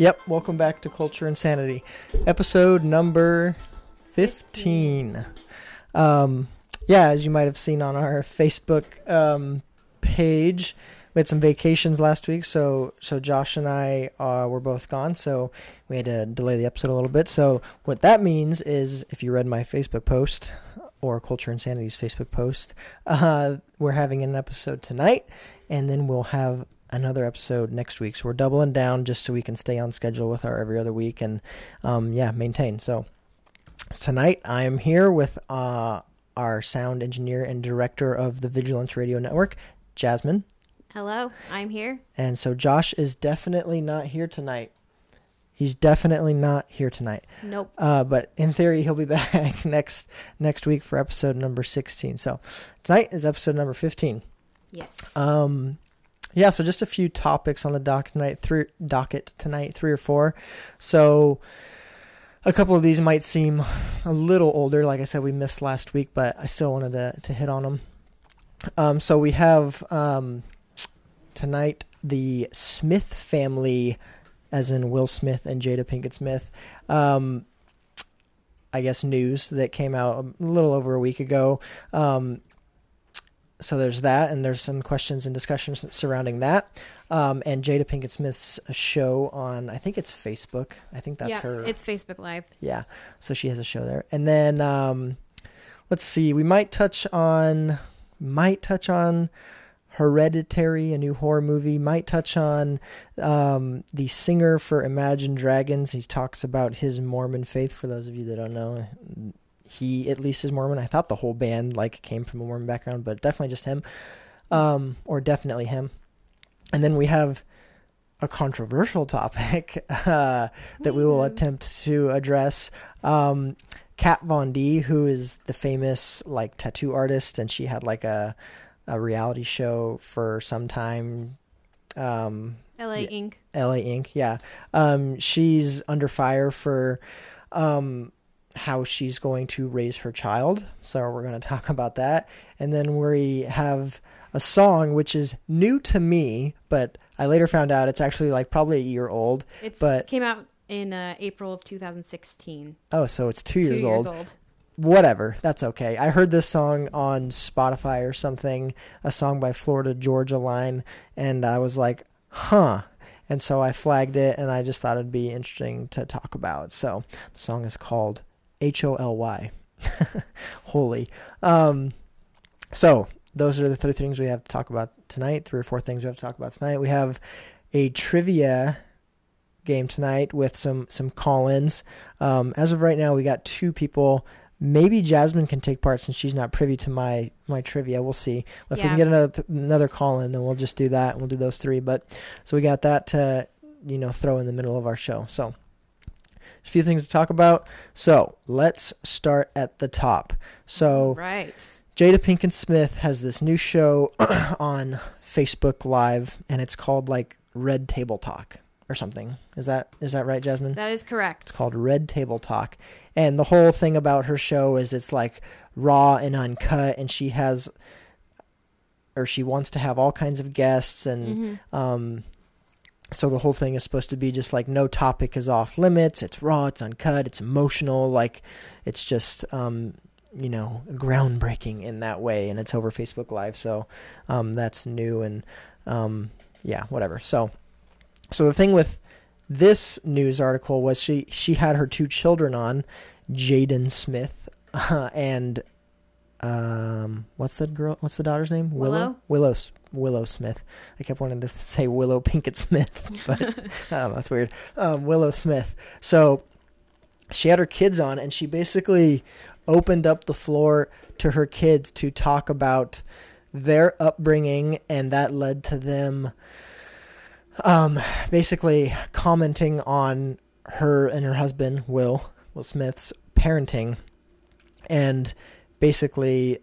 yep, welcome back to Culture Insanity. Episode number 15. Um, yeah, as you might have seen on our Facebook um, page, we had some vacations last week, so so Josh and I uh, were both gone, so we had to delay the episode a little bit. So what that means is, if you read my Facebook post or Culture Insanity's Facebook post, uh, we're having an episode tonight, and then we'll have another episode next week. So we're doubling down just so we can stay on schedule with our every other week and um, yeah, maintain. So tonight I am here with uh, our sound engineer and director of the Vigilance Radio Network, Jasmine. Hello, I'm here. And so Josh is definitely not here tonight. He's definitely not here tonight. Nope. Uh, but in theory, he'll be back next next week for episode number sixteen. So tonight is episode number fifteen. Yes. Um, yeah. So just a few topics on the dock tonight. Three docket tonight, three or four. So a couple of these might seem a little older. Like I said, we missed last week, but I still wanted to to hit on them. Um, so we have um, tonight the Smith family as in Will Smith and Jada Pinkett Smith. Um, I guess news that came out a little over a week ago. Um, so there's that, and there's some questions and discussions surrounding that. Um, and Jada Pinkett Smith's show on, I think it's Facebook. I think that's yeah, her. It's Facebook Live. Yeah, so she has a show there. And then um, let's see, we might touch on, might touch on Hereditary, a new horror movie, might touch on um, the singer for Imagine Dragons. He talks about his Mormon faith. For those of you that don't know, he at least is Mormon. I thought the whole band like came from a Mormon background, but definitely just him, um, or definitely him. And then we have a controversial topic uh, that we will attempt to address. Um, Kat Von D, who is the famous like tattoo artist, and she had like a a reality show for some time. Um, LA Ink. LA Ink. Yeah. Um, she's under fire for um, how she's going to raise her child. So we're going to talk about that. And then we have a song which is new to me, but I later found out it's actually like probably a year old. It but came out in uh, April of 2016. Oh, so it's two, Two years, years old. old. whatever that's okay i heard this song on spotify or something a song by florida georgia line and i was like huh and so i flagged it and i just thought it'd be interesting to talk about so the song is called h-o-l-y holy um so those are the three things we have to talk about tonight three or four things we have to talk about tonight we have a trivia game tonight with some some call-ins um, as of right now we got two people Maybe Jasmine can take part since she's not privy to my my trivia. We'll see if we can get another another call in. Then we'll just do that. and We'll do those three. But so we got that to you know throw in the middle of our show. So a few things to talk about. So let's start at the top. So Right. Jada Pinkett Smith has this new show on Facebook Live, and it's called like Red Table Talk or something. Is that is that right, Jasmine? That is correct. It's called Red Table Talk. And the whole thing about her show is it's like raw and uncut and she has or she wants to have all kinds of guests and Mhm. um so the whole thing is supposed to be just like no topic is off limits. It's raw, it's uncut, it's emotional, like it's just um you know, groundbreaking in that way and it's over Facebook Live. So um that's new and um yeah, whatever. So so the thing with this news article was she she had her two children on, Jaden Smith uh, and um what's the girl what's the daughter's name Willow? Willow S- Willow Smith. I kept wanting to say Willow Pinkett Smith, but know, that's weird. Um, Willow Smith. So she had her kids on, and she basically opened up the floor to her kids to talk about their upbringing, and that led to them um, basically commenting on her and her husband, Will, Will Smith's parenting, and basically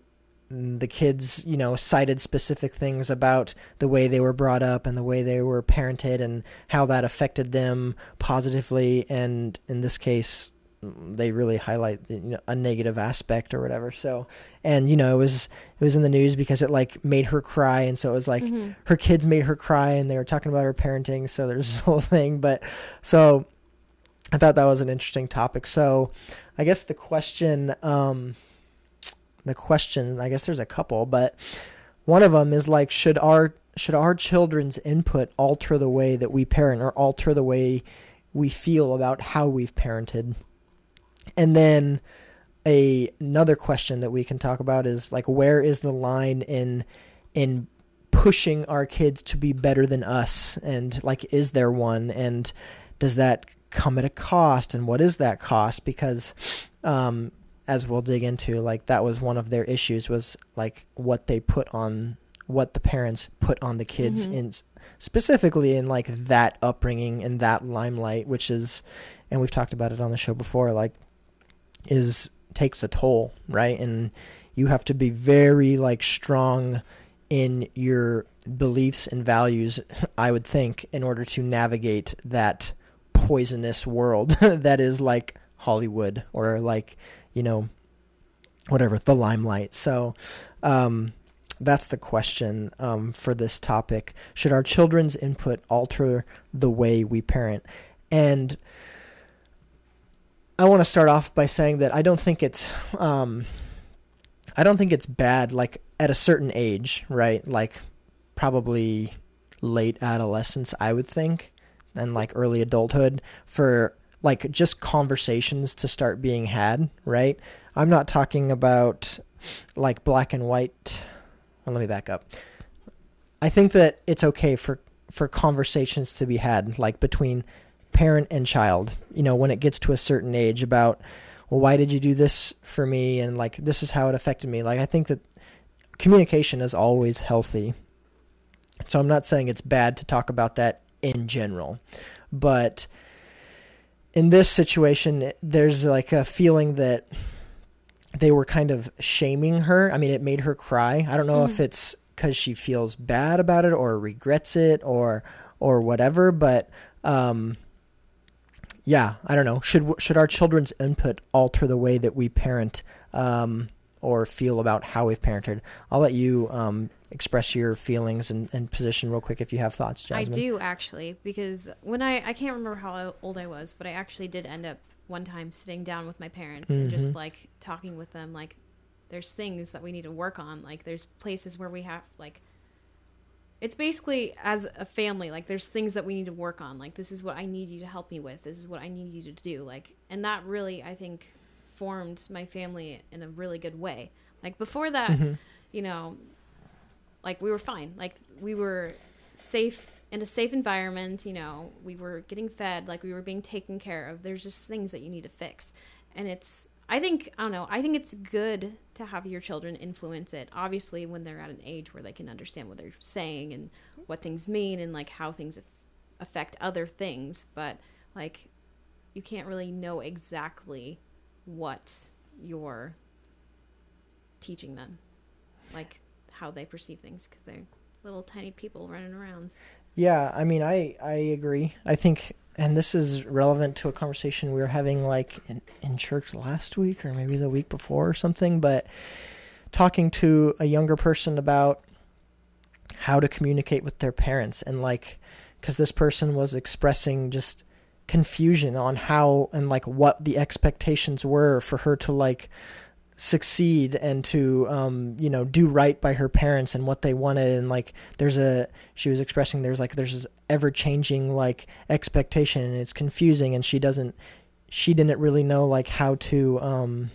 the kids, you know, cited specific things about the way they were brought up and the way they were parented and how that affected them positively. And in this case, they really highlight you know, a negative aspect or whatever. So, and you know, it was it was in the news because it like made her cry, and so it was like Mhm. her kids made her cry, and they were talking about her parenting. So there's this whole thing, but so I thought that was an interesting topic. So I guess the question, um, the question, I guess there's a couple, but one of them is like, should our should our children's input alter the way that we parent or alter the way we feel about how we've parented? And then a another question that we can talk about is like where is the line in in pushing our kids to be better than us? And like is there one? And does that come at a cost? And what is that cost? Because um as we'll dig into like that was one of their issues was like what they put on what the parents put on the kids Mhm. in specifically in like that upbringing and that limelight which is and we've talked about it on the show before like is takes a toll right and you have to be very like strong in your beliefs and values i would think in order to navigate that poisonous world that is like hollywood or like you know whatever the limelight. So um that's the question um, for this topic. Should our children's input alter the way we parent? And i want to start off by saying that i don't think it's um, i don't think it's bad like at a certain age right? Like probably late adolescence i would think and like early adulthood for like just conversations to start being had right? I'm not talking about like black and white. Well, let me back up. I think that it's okay for for conversations to be had like between parent and child you know when it gets to a certain age about well why did you do this for me? And like this is how it affected me. Like i think that communication is always healthy. So i'm not saying it's bad to talk about that in general. But in this situation there's like a feeling that they were kind of shaming her. I mean it made her cry. I don't know if Mhm. it's because she feels bad about it or regrets it or or whatever but um yeah i don't know. Should should our children's input alter the way that we parent um or feel about how we've parented? I'll let you um express your feelings and, and position real quick if you have thoughts Jasmine. I do actually because when I I can't remember how old I was, but I actually did end up one time sitting down with my parents and just Mhm. like talking with them like there's things that we need to work on like there's places where we have like it's basically as a family like there's things that we need to work on like this is what I need you to help me with this is what I need you to do like and that really I think formed my family in a really good way like before that Mhm. you know, like we were fine. Like we were safe in a safe environment, you know, we were getting fed, like we were being taken care of. There's just things that you need to fix. And it's I think I don't know, I think it's good to have your children influence it. Obviously when they're at an age where they can understand what they're saying and what things mean and like how things affect other things, but like you can't really know exactly what you're teaching them like how they perceive things because they're little tiny people running around. Yeah, I mean, I I agree. I think, and this is relevant to a conversation we were having like in, in church last week or maybe the week before or something. But talking to a younger person about how to communicate with their parents and like, because this person was expressing just confusion on how and like what the expectations were for her to like succeed and to um you know do right by her parents and what they wanted. And like there's a she was expressing there's like there's this ever changing like expectation and it's confusing and she doesn't she didn't really know like how to um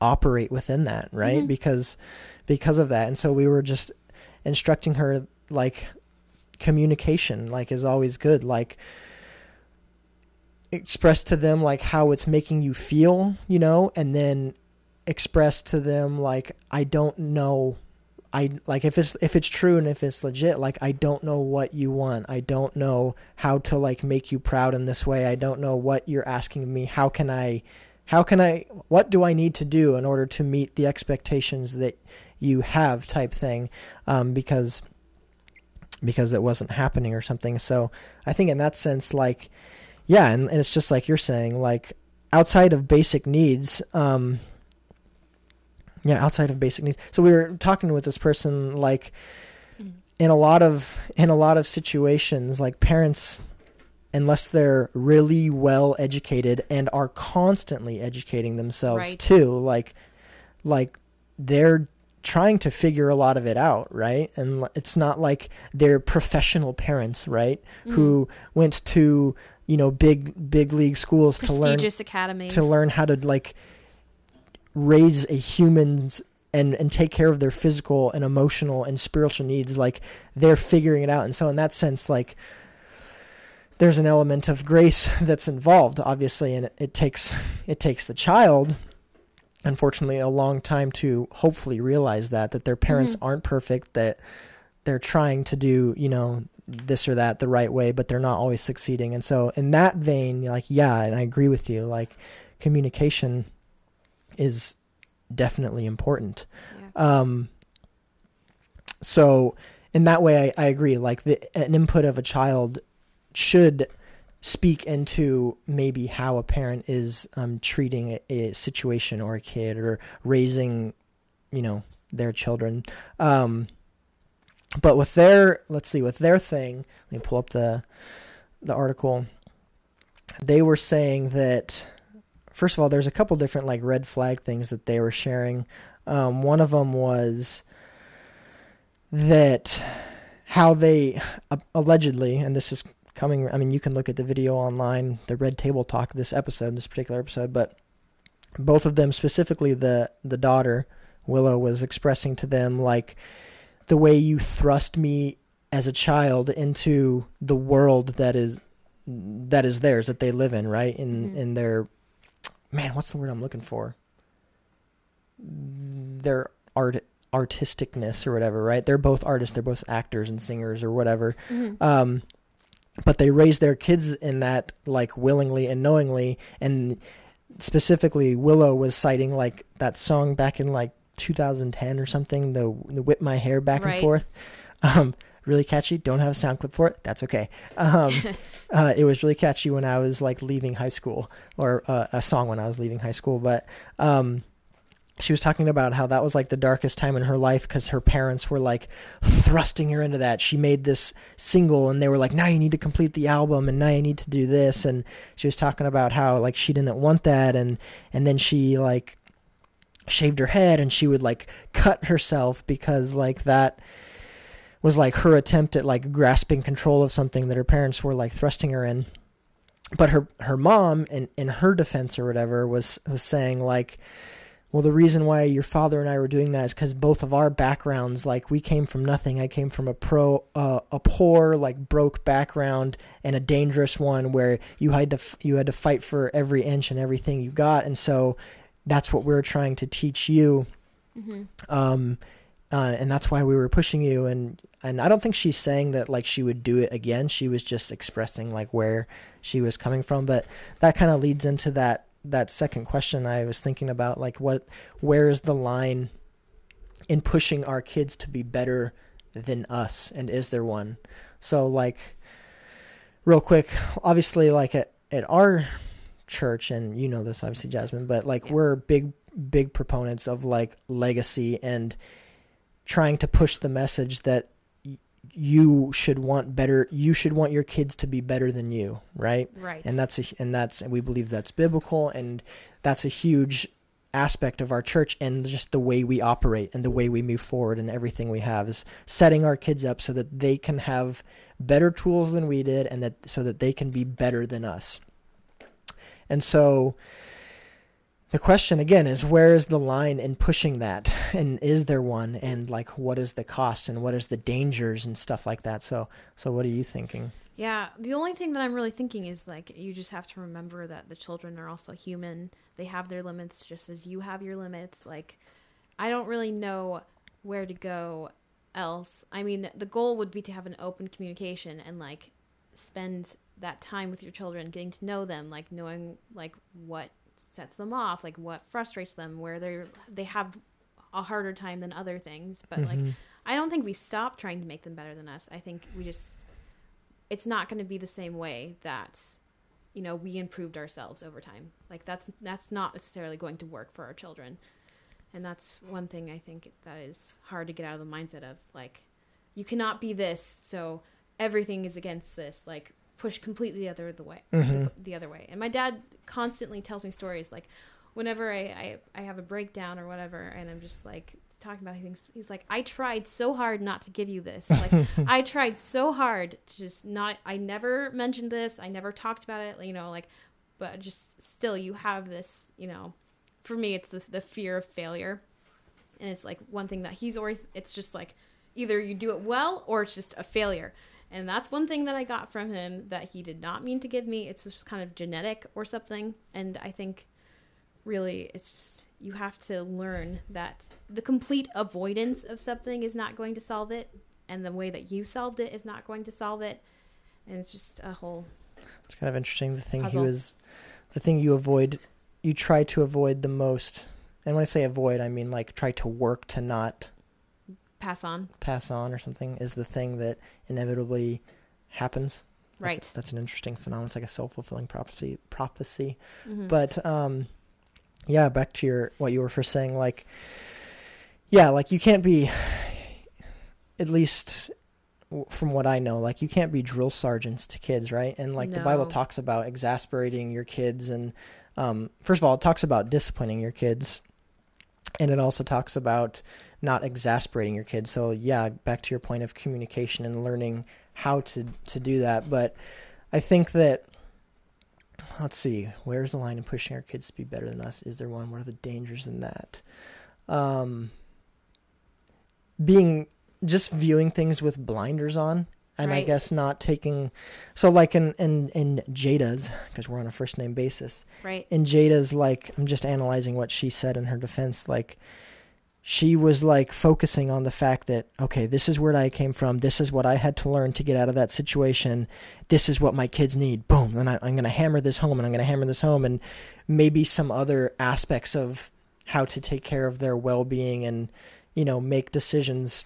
operate within that right? Mhm. because because of that. And so we were just instructing her like communication like is always good. Like express to them like how it's making you feel you know and then express to them like i don't know I like if it's if it's true and if it's legit, like I don't know what you want. I don't know how to like make you proud in this way. I don't know what you're asking me. How can I how can I what do I need to do in order to meet the expectations that you have type thing um, because because it wasn't happening or something. So I think in that sense, like yeah, and, and it's just like you're saying, like outside of basic needs, um, yeah, outside of basic needs. So we were talking with this person like in a lot of in a lot of situations like parents unless they're really well educated and are constantly educating themselves Right. too like like they're trying to figure a lot of it out right and it's not like they're professional parents right who went to you know big big league schools to learn academies. to learn how to like raise a human's and and take care of their physical and emotional and spiritual needs like they're figuring it out and so in that sense like there's an element of grace that's involved obviously and it, it takes it takes the child unfortunately a long time to hopefully realize that that their parents Mhm. aren't perfect that they're trying to do you know this or that the right way but they're not always succeeding. And so in that vein like yeah and i agree with you like communication is definitely important. Yeah. um so in that way I, I agree like the an input of a child should speak into maybe how a parent is um, treating a, a situation or a kid or raising you know their children. Um but with their let's see with their thing let me pull up the the article. They were saying that first of all there's a couple different like red flag things that they were sharing. Um, one of them was that how they uh, allegedly and this is coming i mean you can look at the video online the red table talk this episode this particular episode but both of them specifically the the daughter willow was expressing to them like the way you thrust me as a child into the world that is that is theirs that they live in right? In Mhm. in their man what's the word i'm looking for? Their art artisticness or whatever right? They're both artists they're both actors and singers or whatever. Mhm. um but they raise their kids in that like willingly and knowingly. And specifically willow was citing like that song back in like 2010 or something the the whip my hair back and forth um really catchy don't have a sound clip for it that's okay um uh, it was really catchy when i was like leaving high school or uh, a song when i was leaving high school but um she was talking about how that was like the darkest time in her life because her parents were like thrusting her into that. She made this single and they were like, now you need to complete the album and now you need to do this. And she was talking about how like she didn't want that. And, and then she like shaved her head and she would like cut herself because like that was like her attempt at like grasping control of something that her parents were like thrusting her in. But her, her mom in, in her defense or whatever was, was saying like, well the reason why your father and i were doing that is because both of our backgrounds like we came from nothing i came from a pro uh, a poor like broke background and a dangerous one where you had to you had to fight for every inch and everything you got and so that's what we're trying to teach you. Mhm. um uh, and that's why we were pushing you. And and I don't think she's saying that like she would do it again. She was just expressing like where she was coming from. But that kind of leads into that that second question I was thinking about like what where is the line in pushing our kids to be better than us? And is there one? So like real quick obviously like at, at our church and you know this obviously Jasmine but like Yeah. we're big big proponents of like legacy and trying to push the message that you should want better you should want your kids to be better than you right Right. and that's a and that's and we believe that's biblical and that's a huge aspect of our church and just the way we operate and the way we move forward and everything we have is setting our kids up so that they can have better tools than we did and that so that they can be better than us and so the question again is where is the line in pushing that and is there one and like what is the cost and what is the dangers and stuff like that so so what are you thinking Yeah, the only thing that I'm really thinking is like you just have to remember that the children are also human. They have their limits just as you have your limits. Like I don't really know where to go else. I mean, the goal would be to have an open communication and like spend that time with your children, getting to know them, like knowing like what sets them off, like what frustrates them, where they're they have a harder time than other things. But like, Mhm. I don't think we stop trying to make them better than us. I think we just it's not going to be the same way that you know we improved ourselves over time. Like that's that's not necessarily going to work for our children. And that's one thing I think that is hard to get out of the mindset of like you cannot be this, so everything is against this. Like push completely the other the way Mhm. the, the other way. And my dad constantly tells me stories like whenever I, I I have a breakdown or whatever, and I'm just like talking about things. He's like, I tried so hard not to give you this. Like I tried so hard to just not. I never mentioned this. I never talked about it. You know, like, but just still, you have this. You know, for me, it's the the fear of failure, and it's like one thing that he's always. It's just like either you do it well or it's just a failure. And that's one thing that I got from him that he did not mean to give me. It's just kind of genetic or something. And I think really it's just you have to learn that the complete avoidance of something is not going to solve it and the way that you solved it is not going to solve it. And it's just a whole It's kind of interesting. The thing he was, the thing you avoid, you try to avoid the most. And when I say avoid, I mean like try to work to not pass on. pass on or something is the thing that inevitably happens. That's- Right. That's, an interesting phenomenon. It's like a self fulfilling prophecy. Prophecy. Mhm. But um, yeah, back to your what you were first saying. Like, yeah, like you can't be, at least from what I know, like you can't be drill sergeants to kids, right? And like the Bible talks about exasperating your kids, and um, first of all, it talks about disciplining your kids, and it also talks about not exasperating your kids. So yeah, back to your point of communication and learning how to to do that. But I think that let's see, where's the line in pushing our kids to be better than us? Is there one? What are the dangers in that? Um, being just viewing things with blinders on, and I guess not taking. So like in in in Jada's, because we're on a first name basis. Right. in Jada's like I'm just analyzing what she said in her defense like she was like focusing on the fact that okay this is where I came from. This is what I had to learn to get out of that situation. This is what my kids need. Boom. And I, I'm gonna hammer this home and I'm gonna hammer this home. And maybe some other aspects of how to take care of their well-being and you know make decisions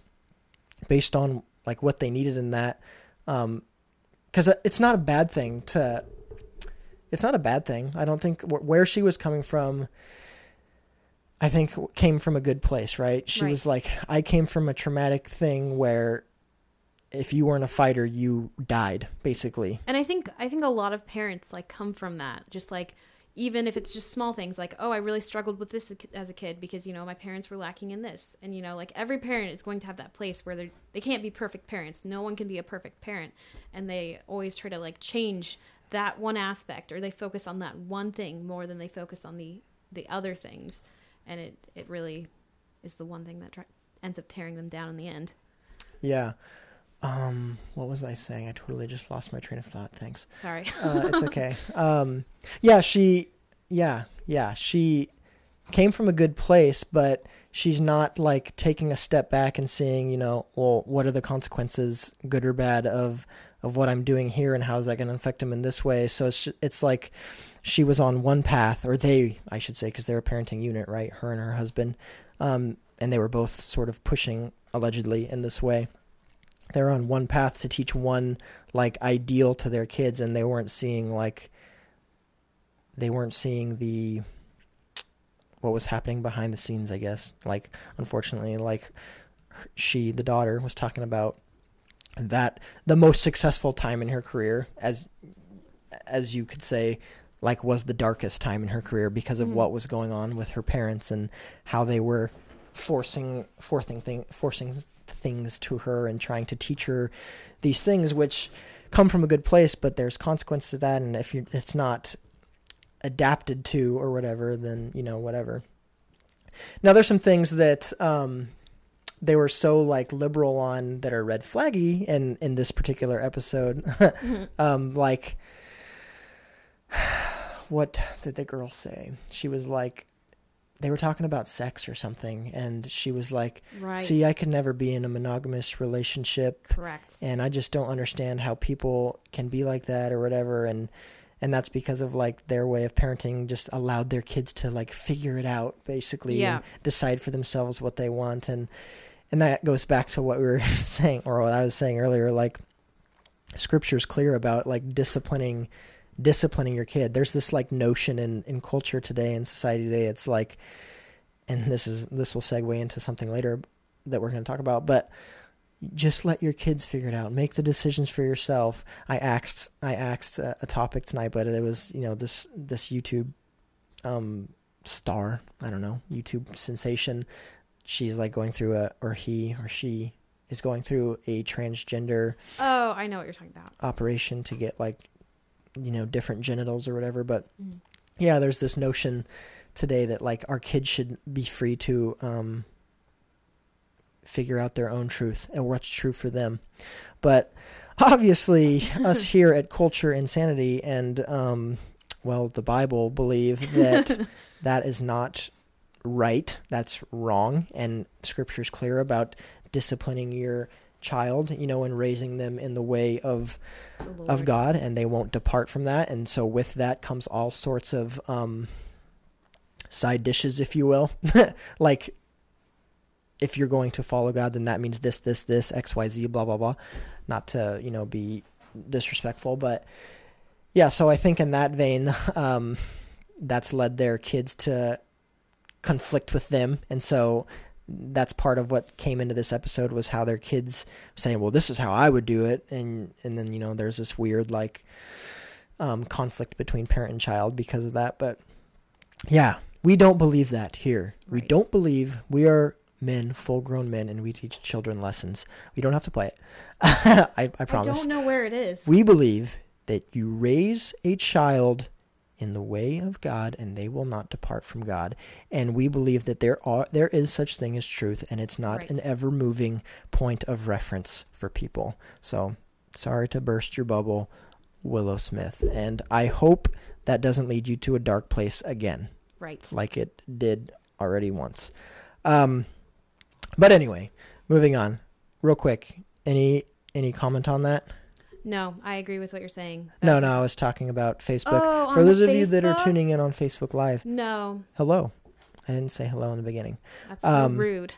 based on like what they needed in that um because it's not a bad thing to it's not a bad thing. I don't think where she was coming from. I think came from a good place, right? She Right. was like, I came from a traumatic thing where if you weren't a fighter, you died, basically. And I think I think a lot of parents like come from that. Just like even if it's just small things like, "Oh, I really struggled with this as a kid because, you know, my parents were lacking in this." And you know, like every parent is going to have that place where they they can't be perfect parents. No one can be a perfect parent, and they always try to like change that one aspect or they focus on that one thing more than they focus on the the other things. And it it really is the one thing that ends up tearing them down in the end. Yeah. Um, what was I saying? I totally just lost my train of thought. Thanks. Sorry. uh, it's okay. Um, yeah, she, yeah, yeah, she came from a good place, but she's not like taking a step back and seeing, you know, well, what are the consequences, good or bad, of of what I'm doing here, and how is that going to affect him in this way? So it's it's like she was on one path, or they, I should say, because they're a parenting unit, right? Her and her husband, um, and they were both sort of pushing allegedly in this way. They're on one path to teach one like ideal to their kids and they weren't seeing like they weren't seeing the what was happening behind the scenes i guess like unfortunately like she the daughter was talking about that the most successful time in her career as as you could say like was the darkest time in her career because of Mhm. what was going on with her parents and how they were forcing forcing thing forcing things to her and trying to teach her these things which come from a good place but there's consequences to that. And if you it's not adapted to or whatever then you know whatever. Now there's some things that um they were so like liberal on that are red flaggy in in this particular episode. Um like what did the girl say? She was like they were talking about sex or something, and she was like, Right. "See, I can never be in a monogamous relationship." Correct. and I just don't understand how people can be like that or whatever and and that's because of like their way of parenting just allowed their kids to like figure it out basically Yeah. and decide for themselves what they want and and that goes back to what we were saying or what I was saying earlier like scripture's clear about like disciplining disciplining your kid. There's this like notion in in culture today in society today it's like and this is this will segue into something later that we're going to talk about but just let your kids figure it out. Make the decisions for yourself. I asked i asked a, a topic tonight but it was you know this this youtube um star i don't know youtube sensation. She's like going through a or he or she is going through a transgender Oh, I know what you're talking about. operation to get like you know different genitals or whatever but Mhm. yeah there's this notion today that like our kids should be free to um figure out their own truth and what's true for them but obviously us here at culture insanity and um well the bible believe that that is not right that's wrong and scripture's clear about disciplining your child you know and raising them in the way of The of God, and they won't depart from that. And so, with that comes all sorts of um, side dishes, if you will. like, if you're going to follow God, then that means this, this, this, X, Y, Z, blah, blah, blah. Not to you know be disrespectful, but yeah. So I think in that vein, um, that's led their kids to conflict with them, and so that's part of what came into this episode was how their kids saying, "Well, this is how I would do it," and and then you know there's this weird like um, conflict between parent and child because of that. But yeah, we don't believe that here. We don't believe we are men, full grown men, and we teach children lessons. We don't have to play it. I, I I don't know where it is. We believe that you raise a child in the way of God and they will not depart from God. And we believe that there are there is such thing as truth and it's not Right. an ever moving point of reference for people. So sorry to burst your bubble, Willow Smith. And I hope that doesn't lead you to a dark place again right. like it did already once. Um, but anyway, moving on, real quick. Any any comment on that? No, I agree with what you're saying. No, That's- no, I was talking about Facebook. Oh, For those of you that are tuning in on Facebook Live, No, hello. I didn't say hello in the beginning. that's so Um, rude.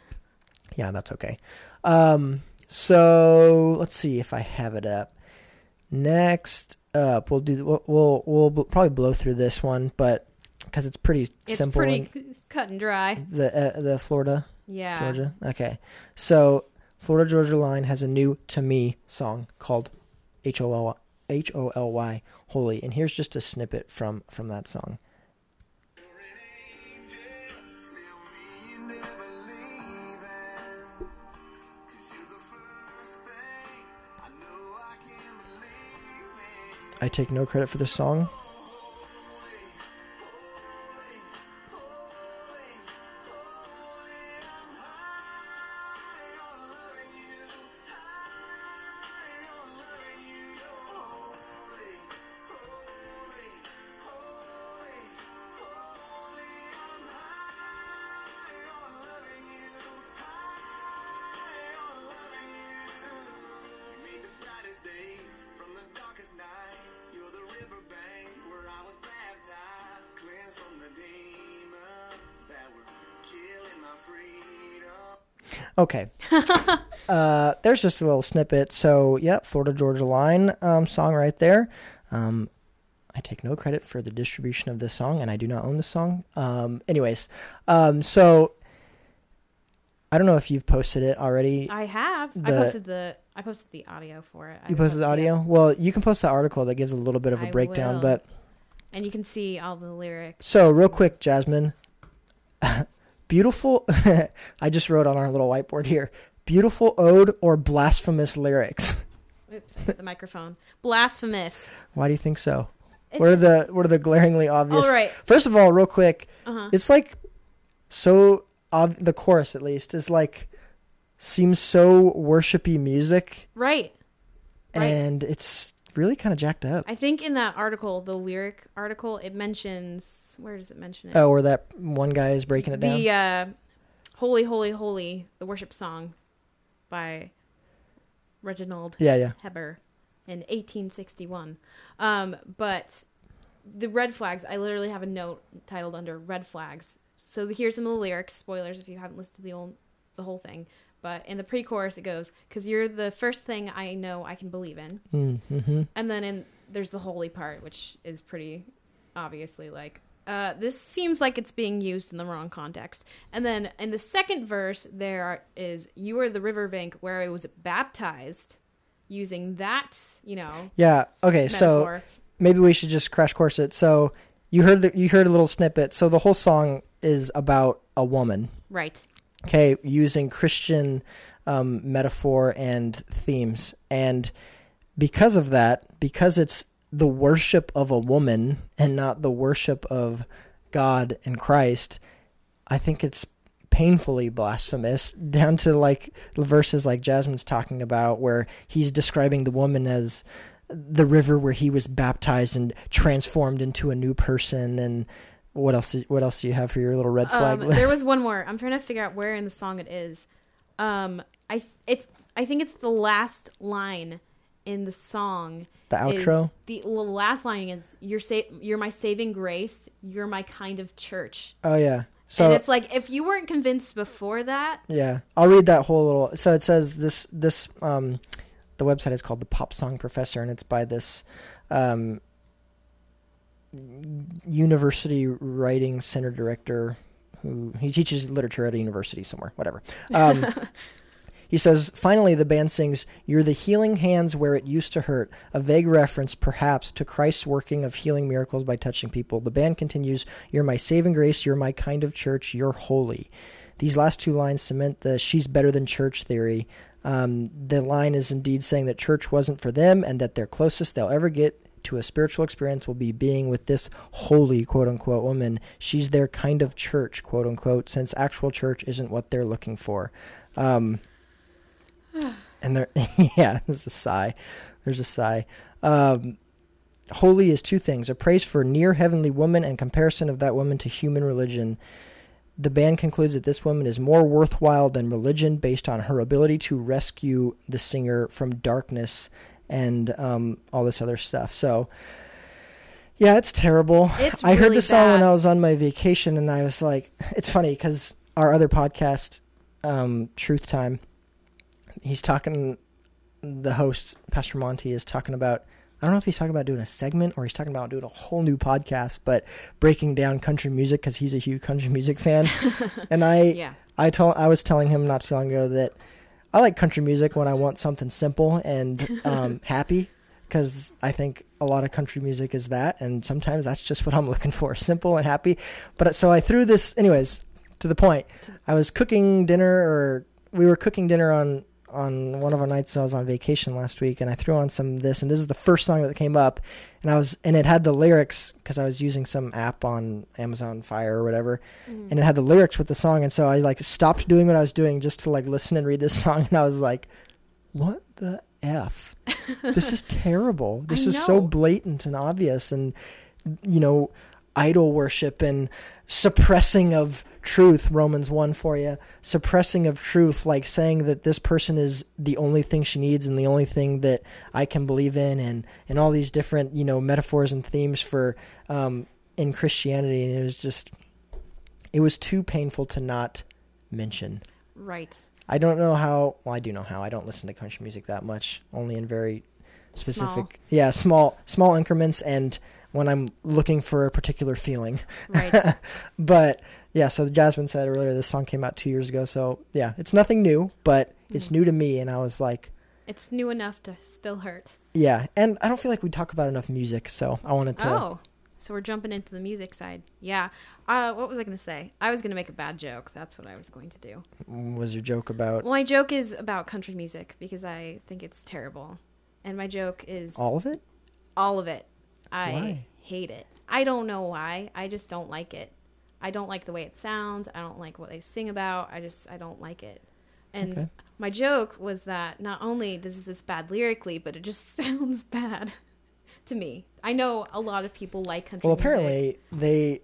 Yeah, that's okay. Um, so let's see if I have it up. Next up, we'll do we'll we'll, we'll probably blow through this one, but because it's pretty simple. It's simple. pretty and- cut and dry. the uh, the Florida Yeah. Georgia. Okay. So Florida Georgia Line has a new to me song called H O L H O L Y Holy, and here's just a snippet from from that song. I take no credit for this song. Okay. uh, there's just a little snippet. So, yep, Florida Georgia Line um, song right there. Um, I take no credit for the distribution of this song, and I do not own this song. Um, anyways, um, so I don't know if you've posted it already. I have. I posted the. I posted the audio for it. I you haven't posted the audio? yet. Well, you can post the article that gives a little bit of a I breakdown. will. But and you can see all the lyrics. so, real quick, Jasmine. Beautiful. I just wrote on our little whiteboard here beautiful ode or blasphemous lyrics. Oops, the microphone. Blasphemous. Why do you think so? It's what are the what are the glaringly obvious? All right. First of all, real quick, Uh-huh. it's like so ob- the chorus at least is like seems so worshipy music Right. Right. and it's really kind of jacked up. I think in that article, the lyric article, it mentions where does it mention it? Oh, where that one guy is breaking it down. the uh, "Holy, Holy, Holy," the worship song by Reginald yeah, yeah. Heber in 1861. Um, but the red flags, I literally have a note titled under red flags. So here's some of the lyrics. Spoilers if you haven't listened to the old, the whole thing. But in the pre-chorus, it goes, "Cause you're the first thing I know I can believe in." Mm-hmm. And then in there's the holy part, which is pretty obviously like uh, this seems like it's being used in the wrong context. And then in the second verse, there is "You are the riverbank where I was baptized," using that you know Yeah. Okay. So maybe we should just crash course it. So you heard the, you heard a little snippet. So the whole song is about a woman. right, okay, using Christian um, metaphor and themes. And because of that, because it's the worship of a woman and not the worship of God and Christ, I think it's painfully blasphemous down to like the verses like Jasmine's talking about where he's describing the woman as the river where he was baptized and transformed into a new person and what else what else do you have for your little red flag Um, list? there was one more. I'm trying to figure out where in the song it is. Um, I it's I think it's the last line in the song. the outro the, the last line is "You're sa- You're my saving grace. You're my kind of church." Oh yeah. So and it's like if you weren't convinced before that, yeah, I'll read that whole little. So it says this this um, the website is called the Pop Song Professor, and it's by this um, university writing center director who he teaches literature at a university somewhere, whatever. Um, he says, finally, the band sings, You're the healing hands where it used to hurt, a vague reference, perhaps, to Christ's working of healing miracles by touching people. The band continues, You're my saving grace, you're my kind of church, you're holy. These last two lines cement the she's better than church theory. Um, the line is indeed saying that church wasn't for them and that their closest they'll ever get to a spiritual experience will be being with this holy quote unquote woman. She's their kind of church, quote unquote, since actual church isn't what they're looking for. Um, and there, yeah, there's a sigh. There's a sigh. Um, holy is two things a praise for near heavenly woman and comparison of that woman to human religion. The band concludes that this woman is more worthwhile than religion based on her ability to rescue the singer from darkness and um, all this other stuff. So, yeah, it's terrible. It's I heard really the song when. I was on my vacation, and I was like, it's funny because our other podcast, um, Truth Time, he's talking. The host, Pastor Monty, is talking about. I don't know if he's talking about doing a segment or he's talking about doing a whole new podcast, but breaking down country music because he's a huge country music fan. and I, yeah, I told, I was telling him not too long ago that I like country music when I want something simple and um, happy, because I think a lot of country music is that, and sometimes that's just what I'm looking for, simple and happy. But so I threw this, anyways, to the point. I was cooking dinner, or we were cooking dinner on on one of our nights I was on vacation last week, and I threw on some of this, and this is the first song that came up, and I was, and it had the lyrics because I was using some app on Amazon Fire or whatever, mm. and it had the lyrics with the song, and so I like stopped doing what I was doing just to like listen and read this song, and I was like, "What the f? this is terrible. This is so blatant and obvious, and you know, idol worship and suppressing of truth. Romans one for you, suppressing of truth, like saying that this person is the only thing she needs and the only thing that I can believe in, and and all these different you know metaphors and themes for um, in Christianity, and it was just it was too painful to not mention. right. I don't know how. Well, I do know how. I don't listen to country music that much. Only in very specific, Small. yeah, small small increments, and when I'm looking for a particular feeling. Right. but yeah, so Jasmine said earlier this song came out two years ago. So yeah, it's nothing new, but it's Mhm. new to me, and I was like, it's new enough to still hurt. yeah. And I don't feel like we talk about enough music, so I wanted to. Oh, so we're jumping into the music side. Yeah. Uh, what was I going to say? I was going to make a bad joke. That's what I was going to do. Was your joke about Well, my joke is about country music because I think it's terrible, and my joke is all of it? all of it. I Why? hate it. I don't know why. I just don't like it. I don't like the way it sounds. I don't like what they sing about. I just I don't like it. And Okay. my joke was that not only does this bad lyrically, but it just sounds bad to me. I know a lot of people like country. Well, music. apparently they,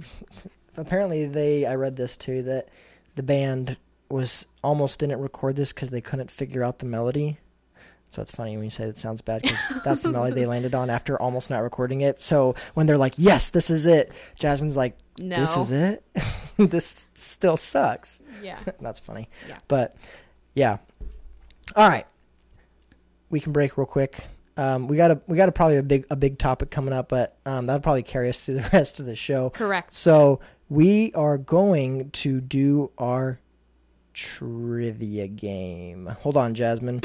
apparently they. I read this too that the band was almost didn't record this because they couldn't figure out the melody. So it's funny when you say it sounds bad because that's the melody they landed on after almost not recording it. So when they're like, "Yes, this is it," Jasmine's like, no, "This is it. this still sucks." Yeah, that's funny. Yeah. But yeah. All right. We can break real quick. Um, we got a we got a probably a big a big topic coming up, but um, that'll probably carry us through the rest of the show. correct. So we are going to do our trivia game. Hold on, Jasmine.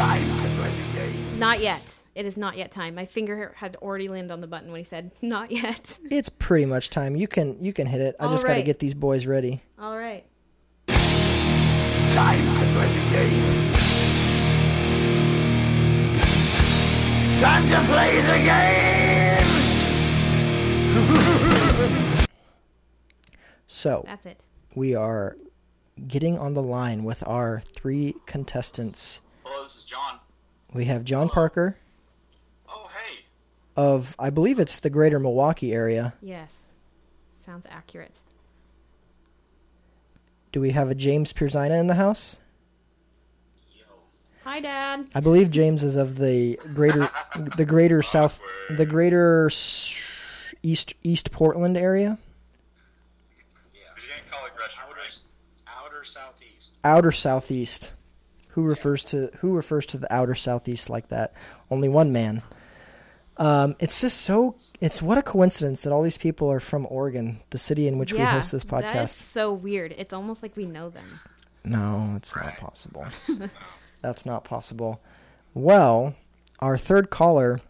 Time to play the game. Not yet. It is not yet time. My finger had already landed on the button when he said "not yet." It's pretty much time. You can you can hit it. I All just got to right. get these boys ready. All right. Time to play the game. Time to play the game. So That's it. we are getting on the line with our three contestants. Hello, this is John. We have John Parker Oh, hey. of I believe it's the greater Milwaukee area. Yes. Sounds accurate. Do we have a James Pierzina in the house? Yo. Hi, Dad. I believe James is of the greater the greater south the greater east east Portland area. Yeah. Virginia College Rush. Outer, outer southeast. Outer southeast. Who refers to who refers to the outer southeast like that? Only one man. Um, it's just so it's what a coincidence that all these people are from Oregon, the city in which we host this that is podcast. so weird. It's almost like we know them. No, it's not possible. That's not possible. Well, our third caller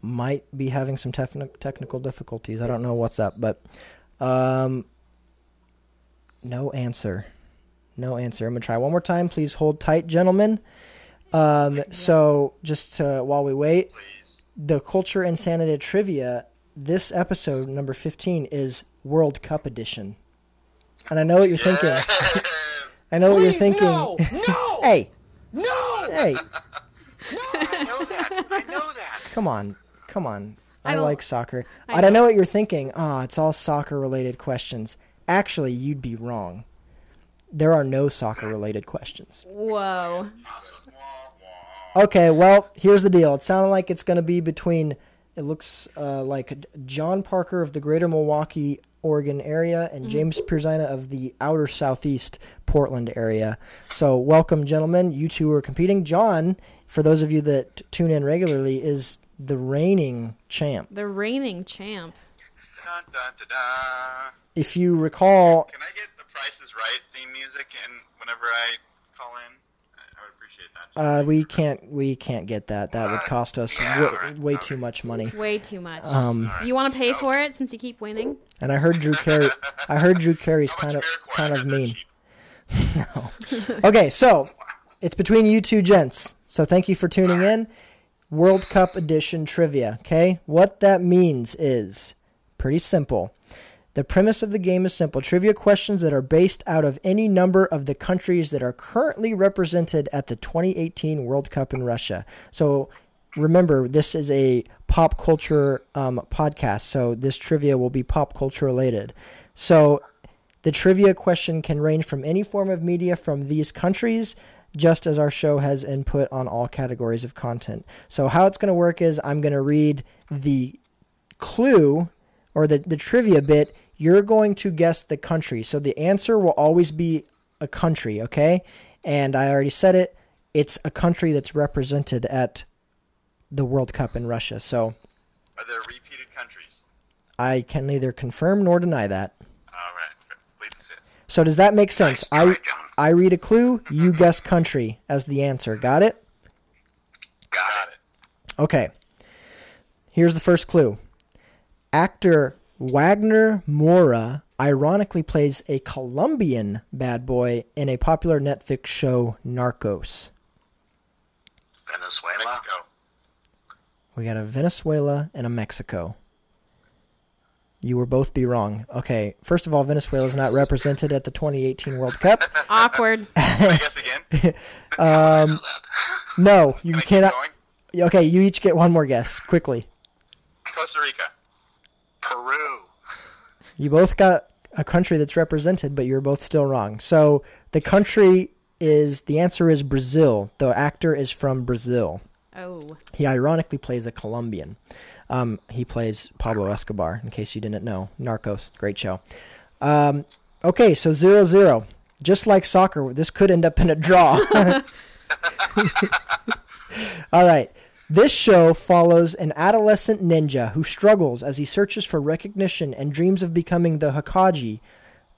might be having some techni- technical difficulties. I don't know what's up, but um, no answer. No answer. I'm gonna try one more time. Please hold tight, gentlemen. Um, so just to, while we wait, Please. the culture and insanity trivia. This episode number 15 is World Cup edition, and I know what you're thinking. I know what you're thinking. No, no, hey, no, hey, No, I know that. I know that. come on, come on. I, I like soccer. I I, don't know. know what you're thinking. Oh, it's all soccer related questions. Actually, you'd be wrong. There are no soccer related questions. Whoa. Awesome. Wah, wah. Okay, well, here's the deal. It sounded like it's going to be between, it looks uh, like John Parker of the greater Milwaukee, Oregon area and James Pierzina of the outer southeast Portland area. So, welcome, gentlemen. You two are competing. John, for those of you that tune in regularly, is the reigning champ. The reigning champ. Dun, dun, dun, dun. If you recall, Can I get the Price is Right theme music and whenever I call in? I, I would appreciate that. uh, we can't we can't get that. That would cost us Yeah, way, alright, way alright. too much money. Way too much. Um, you want to pay for it since you keep winning? and I heard Drew Carey. I heard Drew Carey's kind of kind of mean. cheap. Okay, so it's between you two gents. So thank you for tuning in. World Cup edition trivia. Okay, what that means is pretty simple. The premise of the game is simple trivia questions that are based out of any number of the countries that are currently represented at the 2018 World Cup in Russia. So remember, this is a pop culture um, podcast, so this trivia will be pop culture related. So the trivia question can range from any form of media from these countries, just as our show has input on all categories of content. So, how it's going to work is I'm going to read the clue or the, the trivia bit. You're going to guess the country. So, the answer will always be a country, okay? And I already said it. It's a country that's represented at the World Cup in Russia. So, Are there repeated countries? I can neither confirm nor deny that. All right. So does that make sense? Nice I I read a clue, mm-hmm. you guess country as the answer. Got it? Got it. Okay. Here's the first clue. Actor Wagner Moura ironically plays a Colombian bad boy in a popular Netflix show Narcos. Venezuela. Mexico. We got a Venezuela and a Mexico. You will both be wrong. Okay, first of all, Venezuela is not represented at the 2018 World Cup. Awkward. Can I guess again? Um, no, you Can I keep cannot. going? Okay, you each get one more guess quickly. Costa Rica. Peru. You both got a country that's represented, but you're both still wrong. So the country is the answer is Brazil. The actor is from Brazil. Oh. He ironically plays a Colombian. Um, he plays Pablo Escobar, in case you didn't know. Narcos, great show. Um, okay, so zero zero. Just like soccer, this could end up in a draw. All right. This show follows an adolescent ninja who struggles as he searches for recognition and dreams of becoming the Hokage,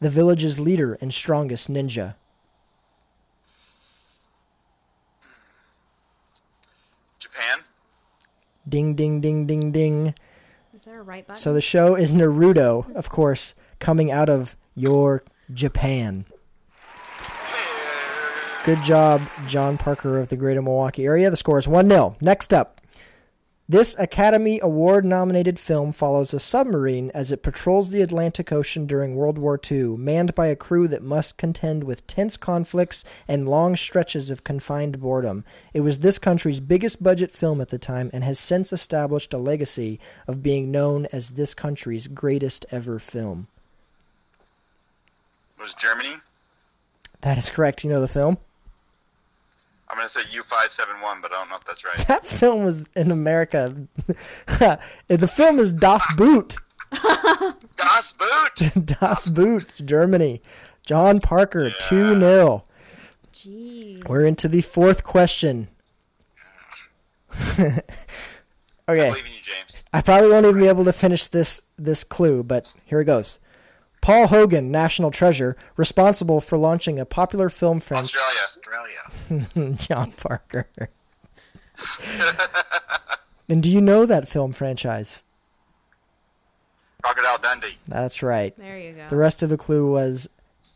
the village's leader and strongest ninja. Japan. Ding, ding, ding, ding, ding. Is there a right button? So the show is Naruto, of course, coming out of your Japan. Good job, John Parker of the Greater Milwaukee area. The score is 1 0. Next up. This Academy Award nominated film follows a submarine as it patrols the Atlantic Ocean during World War II, manned by a crew that must contend with tense conflicts and long stretches of confined boredom. It was this country's biggest budget film at the time and has since established a legacy of being known as this country's greatest ever film. Was Germany? That is correct. You know the film? I'm gonna say U571, but I don't know if that's right. That film was in America. the film is Das Boot. Das Boot. Das Boot, Germany. John Parker, 2 0. Jeez. We're into the fourth question. I okay, believe in you, James. I probably won't even be able to finish this this clue, but here it goes. Paul Hogan, national treasure, responsible for launching a popular film franchise. Australia. Australia. John Parker. and do you know that film franchise? Crocodile Dundee. That's right. There you go. The rest of the clue was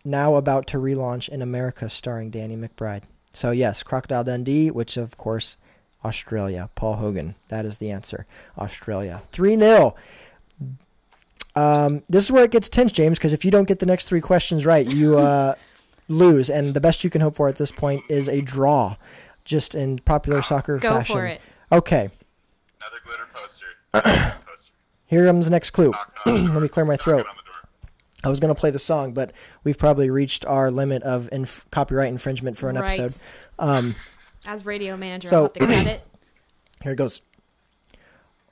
now about to relaunch in America starring Danny McBride. So, yes, Crocodile Dundee, which of course, Australia. Paul Hogan. That is the answer. Australia. 3 0. Um, this is where it gets tense, James, because if you don't get the next three questions right, you uh, lose. And the best you can hope for at this point is a draw, just in popular soccer Go fashion. for it. Okay, Another glitter poster. poster. here comes the next clue. Knock, knock, Let me clear my knock throat. it on the door. I was going to play the song, but we've probably reached our limit of inf- copyright infringement for an Right. episode. Um, As radio manager, So- I'll have to cut it. here it goes.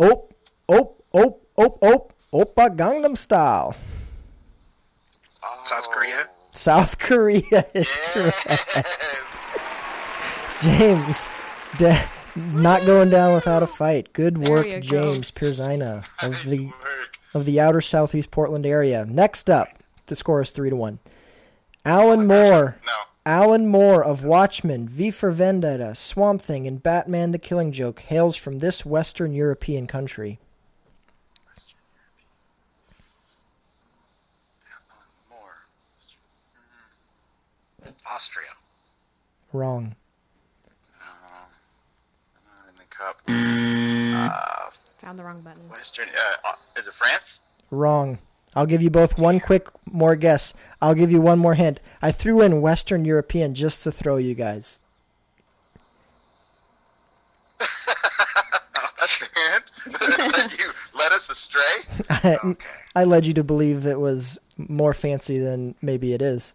Oh, oh, oh, oh, oh, Oppa Gangnam Style. South Korea. South Korea is correct. James, da- not going down without a fight. Good work, you go. James Pierzina of the of the outer southeast Portland area. Next up, the score is three to one. Alan Moore. No. Alan Moore of Watchmen, V for Vendetta, Swamp Thing, and Batman the Killing Joke hails from this Western European country. Austria. Wrong. Not in the cup. Uh, Found the wrong button. Western. Uh, uh, is it France? Wrong. I'll give you both one quick more guess. I'll give you one more hint. I threw in Western European just to throw you guys. That's the hint. you led us astray. I, Okay. I led you to believe it was more fancy than maybe it is.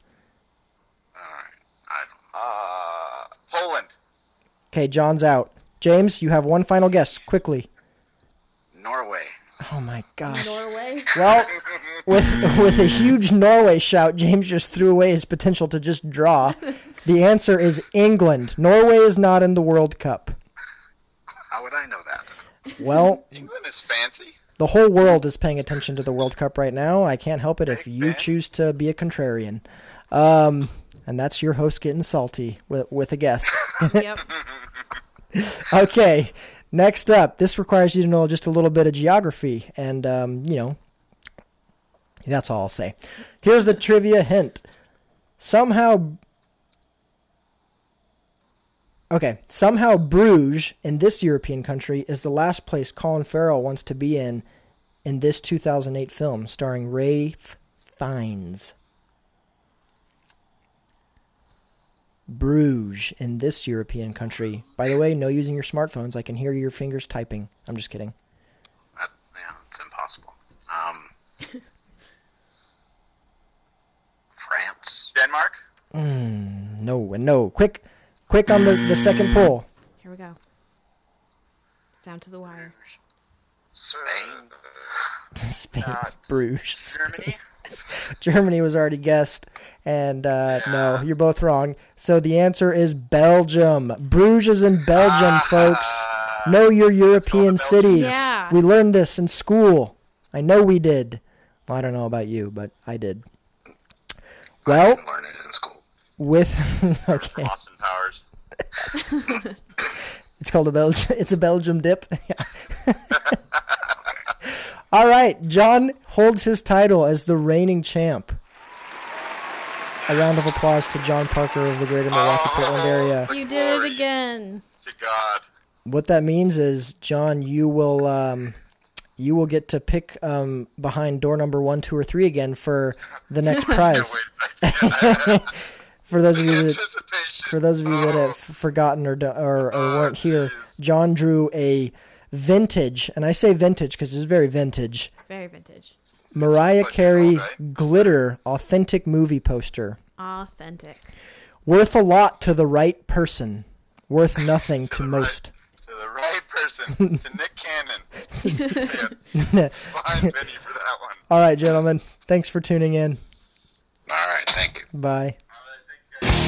All right. I don't. Uh, Poland. Okay, John's out. James, you have one final guess, quickly. Norway. Oh my gosh. Norway. Well, with with a huge Norway shout, James just threw away his potential to just draw. The answer is England. Norway is not in the World Cup. How would I know that? Well, England is fancy. the whole world is paying attention to the World Cup right now. I can't help it if you fan. choose to be a contrarian. Um, and that's your host getting salty with with a guest. yep. okay, next up, this requires you to know just a little bit of geography, and um, you know, that's all I'll say. Here's the trivia hint. Somehow, okay, somehow Bruges in this European country is the last place Colin Farrell wants to be in in this 2008 film starring Ralph Fiennes? Bruges in this European country. By the way, no using your smartphones. I can hear your fingers typing. I'm just kidding. That, yeah, it's impossible. Um, France. Denmark. No and no. Quick, quick on the, the second pull. Here we go. It's down to the wire. Spain. Spain, Uh, Bruges. Germany. Germany was already guessed, and uh, no, you're both wrong. So the answer is Belgium. Bruges is in Belgium, folks. Know your European cities. Yeah. We learned this in school. I know we did. Well, I don't know about you, but I did. I Well, didn't learn it in school. with okay, Austin Powers. it's called a Belgium. It's a Belgium dip. All right, John holds his title as the reigning champ. A round of applause to John Parker of the Greater Milwaukee, Portland area. You did it again. To God. What that means is, John, you will um, you will get to pick um, behind door number one, two, or three again for the next prize. Wait a second. For those of you that for those of you that Oh, have forgotten or or, or Oh, weren't here. John drew a vintage, and I say vintage because it's very vintage. Very vintage. Mariah Carey know, glitter authentic movie poster. Authentic. Worth a lot to the right person. Worth nothing to the right- most. to the right person. to Nick Cannon. Fine, Benny, for that one. All right, gentlemen. Thanks for tuning in. All right, thank you. Bye. All right, thanks,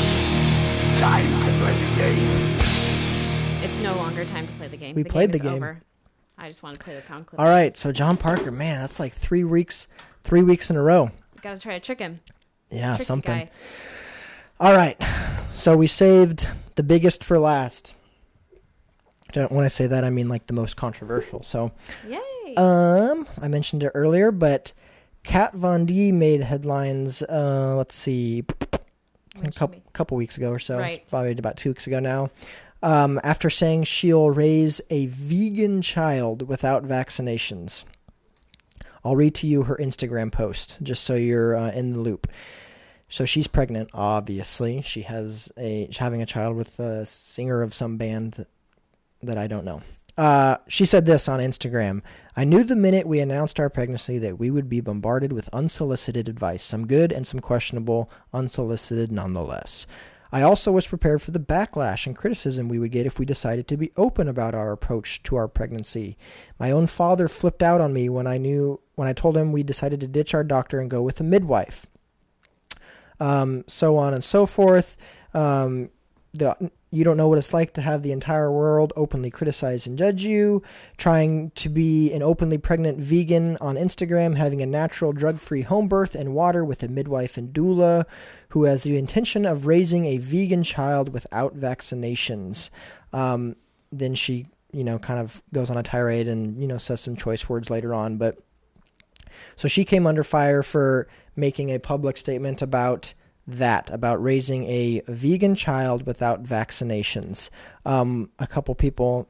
guys. Time to play the game. No longer time to play the game. We the played game the game. Over. I just want to play the sound clip. All right, so John Parker, man, that's like three weeks, three weeks in a row. Gotta try to trick him. Yeah, Trick the something. guy. All right, so we saved the biggest for last. When I say that, I mean like the most controversial. So, Yay! um, I mentioned it earlier, but Kat Von D made headlines. Uh, let's see, a couple couple weeks ago or so, Right. probably about two weeks ago now. Um, after saying she'll raise a vegan child without vaccinations. I'll read to you her Instagram post just so you're uh, in the loop. So she's pregnant, obviously. She has a she's having a child with a singer of some band that I don't know. Uh, she said this on Instagram. I knew the minute we announced our pregnancy that we would be bombarded with unsolicited advice, some good and some questionable, unsolicited nonetheless. I also was prepared for the backlash and criticism we would get if we decided to be open about our approach to our pregnancy. My own father flipped out on me when I knew when I told him we decided to ditch our doctor and go with a midwife. Um, so on and so forth. Um, the, you don't know what it's like to have the entire world openly criticize and judge you. Trying to be an openly pregnant vegan on Instagram, having a natural drug free home birth and water with a midwife and doula who has the intention of raising a vegan child without vaccinations. Um, then she, you know, kind of goes on a tirade and, you know, says some choice words later on. But so she came under fire for making a public statement about that, about raising a vegan child without vaccinations. Um, a couple people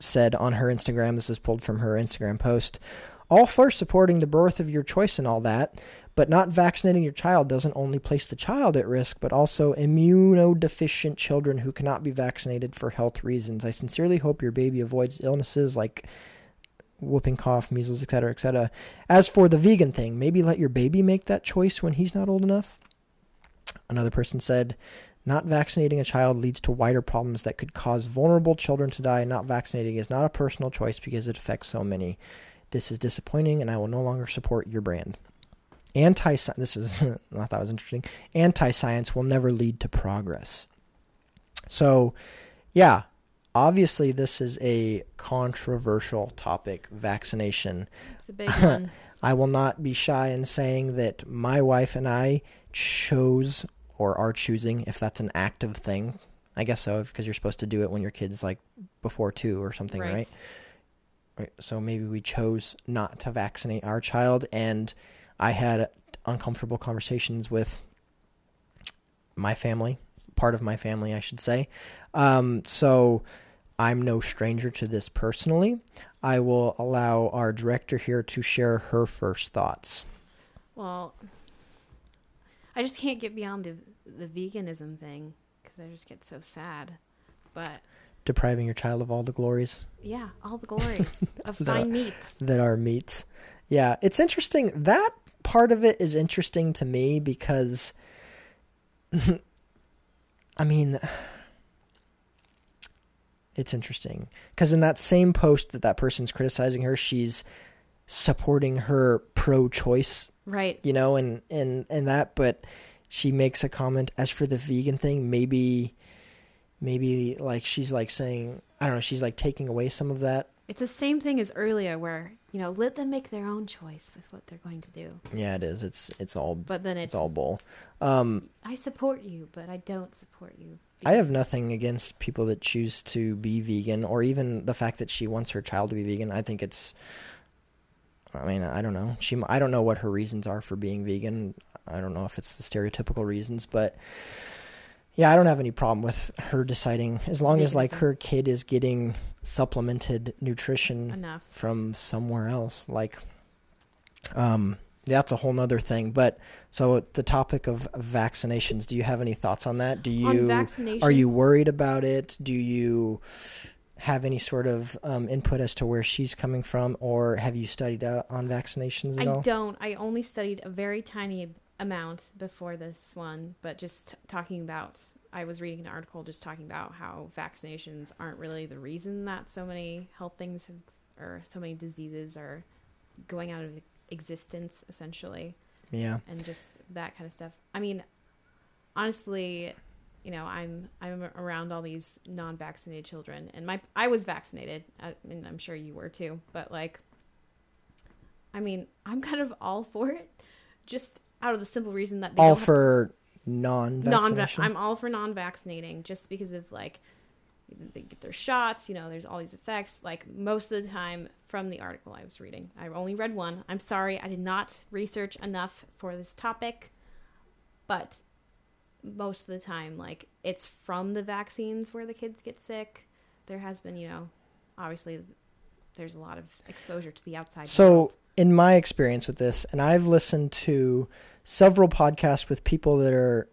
said on her Instagram, this is pulled from her Instagram post, all for supporting the birth of your choice and all that, but not vaccinating your child doesn't only place the child at risk, but also immunodeficient children who cannot be vaccinated for health reasons. I sincerely hope your baby avoids illnesses like whooping cough, measles, etc., etc. As for the vegan thing, maybe let your baby make that choice when he's not old enough. Another person said, not vaccinating a child leads to wider problems that could cause vulnerable children to die. Not vaccinating is not a personal choice because it affects so many. This is disappointing, and I will no longer support your brand. Anti this is I thought was interesting. Anti science will never lead to progress. So, yeah, obviously this is a controversial topic. Vaccination. It's a big one. I will not be shy in saying that my wife and I chose or are choosing, if that's an active thing. I guess so, because you're supposed to do it when your kid's like before two or something, right? Right. So maybe we chose not to vaccinate our child, and I had uncomfortable conversations with my family, part of my family, I should say. Um, so I'm no stranger to this personally. I will allow our director here to share her first thoughts. Well, I just can't get beyond the the veganism thing because I just get so sad. But Depriving your child of all the glories yeah, all the glories of fine meats. that are meats. Yeah, it's interesting. That part of it is interesting to me because, I mean, it's interesting because in that same post that that person's criticizing her, she's supporting her pro-choice, Right. you know, and and and that. But she makes a comment as for the vegan thing, maybe, maybe like she's like saying, I don't know, she's like taking away some of that. It's the same thing as earlier, where you know, let them make their own choice with what they're going to do. Yeah, it is. It's it's all But then it's it's, all bull. Um, I support you, but I don't support you. I have nothing against people that choose to be vegan, or even the fact that she wants her child to be vegan. I think it's. I mean, I don't know. She, I don't know what her reasons are for being vegan. I don't know if it's the stereotypical reasons, but yeah, I don't have any problem with her deciding as long as like her kid is getting supplemented nutrition enough. from somewhere else. Like, um, that's a whole nother thing. But so the topic of vaccinations. Do you have any thoughts on that? Do you are you worried about it? Do you have any sort of um, input as to where she's coming from, or have you studied uh, on vaccinations at I all? don't. I only studied a very tiny amount before this one, but just talking about. I was reading an article just talking about how vaccinations aren't really the reason that so many health things have, or so many diseases are going out of existence, essentially, Yeah, and just that kind of stuff. I mean, honestly, you know, I'm I'm around all these non-vaccinated children, and my I was vaccinated, uh, and I'm sure you were too. But like, I mean, I'm kind of all for it, just out of the simple reason that they all for non. I'm all for non-vaccinating, just because of like they get their shots. You know, there's all these effects. Like most of the time, from the article I was reading, I only read one. I'm sorry, I did not research enough for this topic, but most of the time, like it's from the vaccines where the kids get sick. There has been, you know, obviously there's a lot of exposure to the outside. So, world. In my experience with this, and I've listened to several podcasts with people that are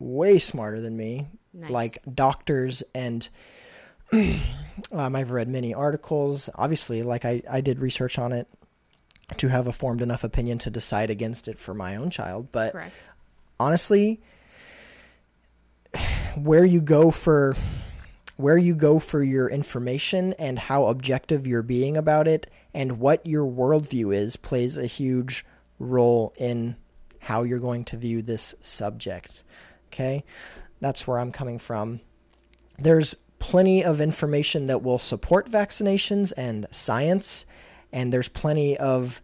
way smarter than me, Nice. like doctors and um, I've read many articles. Obviously, like I, I did research on it to have a formed enough opinion to decide against it for my own child. But correct. honestly, where you go for where you go for your information and how objective you're being about it and what your worldview is plays a huge role in how you're going to view this subject. Okay? That's where I'm coming from. There's plenty of information that will support vaccinations and science, and there's plenty of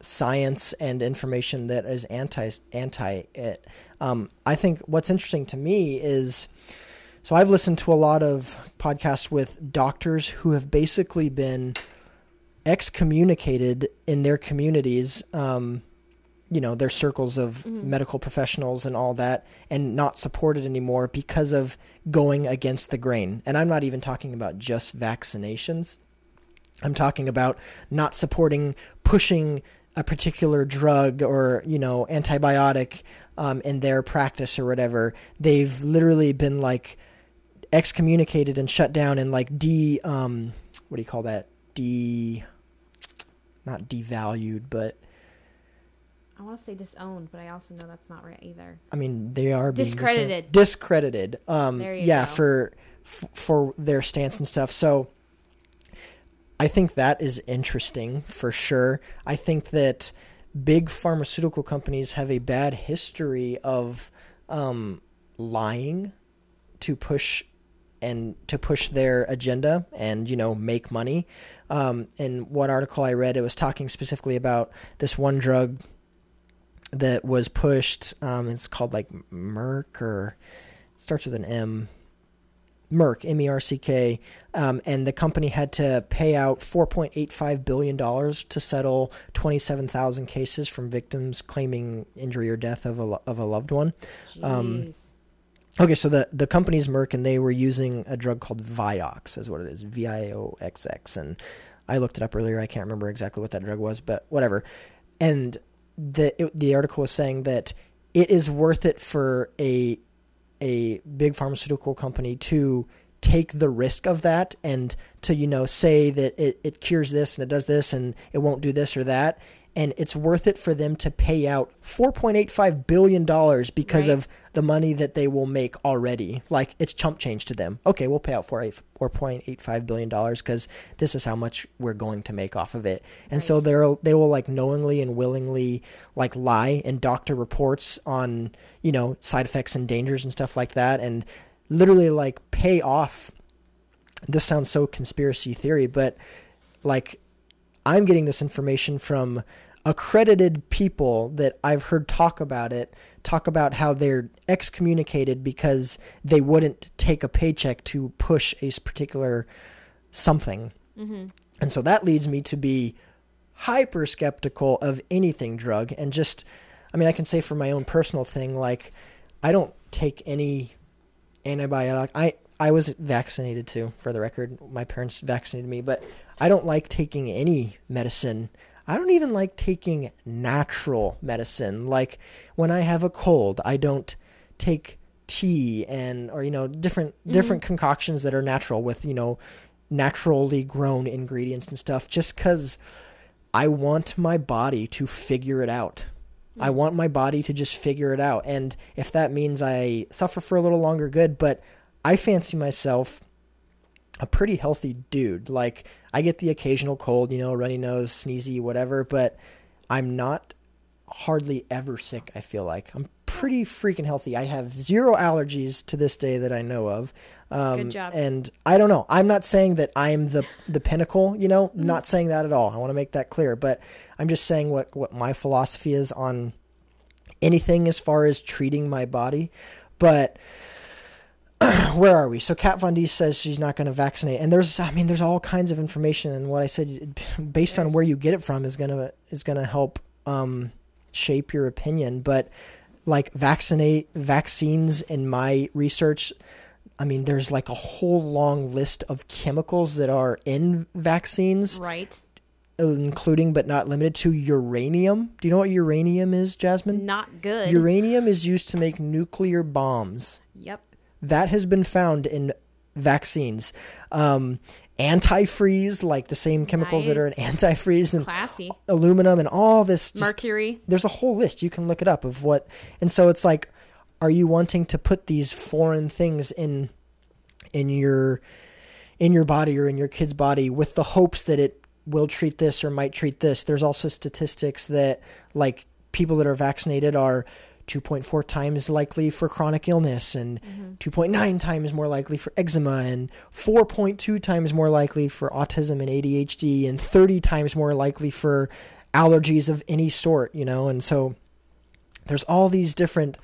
science and information that is anti anti it. Um, I think what's interesting to me is so I've listened to a lot of podcasts with doctors who have basically been excommunicated in their communities, um, you know, their circles of medical professionals and all that, and not supported anymore because of going against the grain. And I'm not even talking about just vaccinations. I'm talking about not supporting pushing a particular drug or you know antibiotic um, in their practice or whatever. They've literally been like excommunicated and shut down and like de um, what do you call that de not devalued but I want to say disowned, but I also know that's not right either. I mean they are being Discredited. discredited um There you yeah go. for f- for their stance and stuff so I think that is interesting for sure. I think that big pharmaceutical companies have a bad history of um, lying to push and to push their agenda and you know make money. Um, in one article I read, it was talking specifically about this one drug that was pushed. Um, it's called like Merck or starts with an M. Merck, M E R C K, um, and the company had to pay out $4.85 billion to settle 27,000 cases from victims claiming injury or death of a, of a loved one. Um. Okay, so the the company's Merck, and they were using a drug called Vioxx, is what it is, V I O X X, and I looked it up earlier. I can't remember exactly what that drug was, but whatever. And the it, the article was saying that it is worth it for a a big pharmaceutical company to take the risk of that and to you know say that it, it cures this and it does this and it won't do this or that and it's worth it for them to pay out 4.85 billion dollars because Right. of the money that they will make already. Like it's chump change to them. Okay we'll pay out 4 4.85 billion dollars because this is how much we're going to make off of it. And so they're they will like knowingly and willingly like lie and doctor reports on you know side effects and dangers and stuff like that and literally like pay off. This sounds so conspiracy theory but like I'm getting this information from accredited people that I've heard talk about it, talk about how they're excommunicated because they wouldn't take a paycheck to push a particular something. Mm-hmm. And so that leads me to be hyper skeptical of anything drug and just I mean I can say for my own personal thing like I don't take any antibiotic I I was vaccinated too for the record my parents vaccinated me but I don't like taking any medicine I don't even like taking natural medicine like when I have a cold I don't take tea and or you know different mm-hmm. different concoctions that are natural with you know naturally grown ingredients and stuff just cuz I want my body to figure it out. I mm. want my body to just figure it out. And if that means I suffer for a little longer, good. But I fancy myself a pretty healthy dude. Like, I get the occasional cold, you know, runny nose, sneezy, whatever, but I'm not hardly ever sick, I feel like. I'm pretty freaking healthy. I have zero allergies to this day that I know of. Um, Good job. And I don't know. I'm not saying that I'm the the pinnacle. You know, Mm-hmm. not saying that at all. I want to make that clear. But I'm just saying what what my philosophy is on anything as far as treating my body. But where are we? So Kat Von D says she's not going to vaccinate, and there's, I mean, there's all kinds of information, and what I said, based on where you get it from, is gonna is gonna help um, shape your opinion. But like vaccinate vaccines in my research, I mean, there's like a whole long list of chemicals that are in vaccines, Right. including but not limited to uranium. Do you know what uranium is, Jasmine? Not good. Uranium is used to make nuclear bombs yep. That has been found in vaccines. Um, antifreeze, like the same chemicals that are in antifreeze and Classy. aluminum and all this. just- Mercury. there's a whole list you can look it up of what, and so it's like, are you wanting to put these foreign things in, in your, in your body or in your kid's body with the hopes that it will treat this or might treat this? There's also statistics that like people that are vaccinated are 2.4 times likely for chronic illness and mm-hmm. 2.9 times more likely for eczema and 4.2 times more likely for autism and ADHD and 30 times more likely for allergies of any sort, you know, and so there's all these different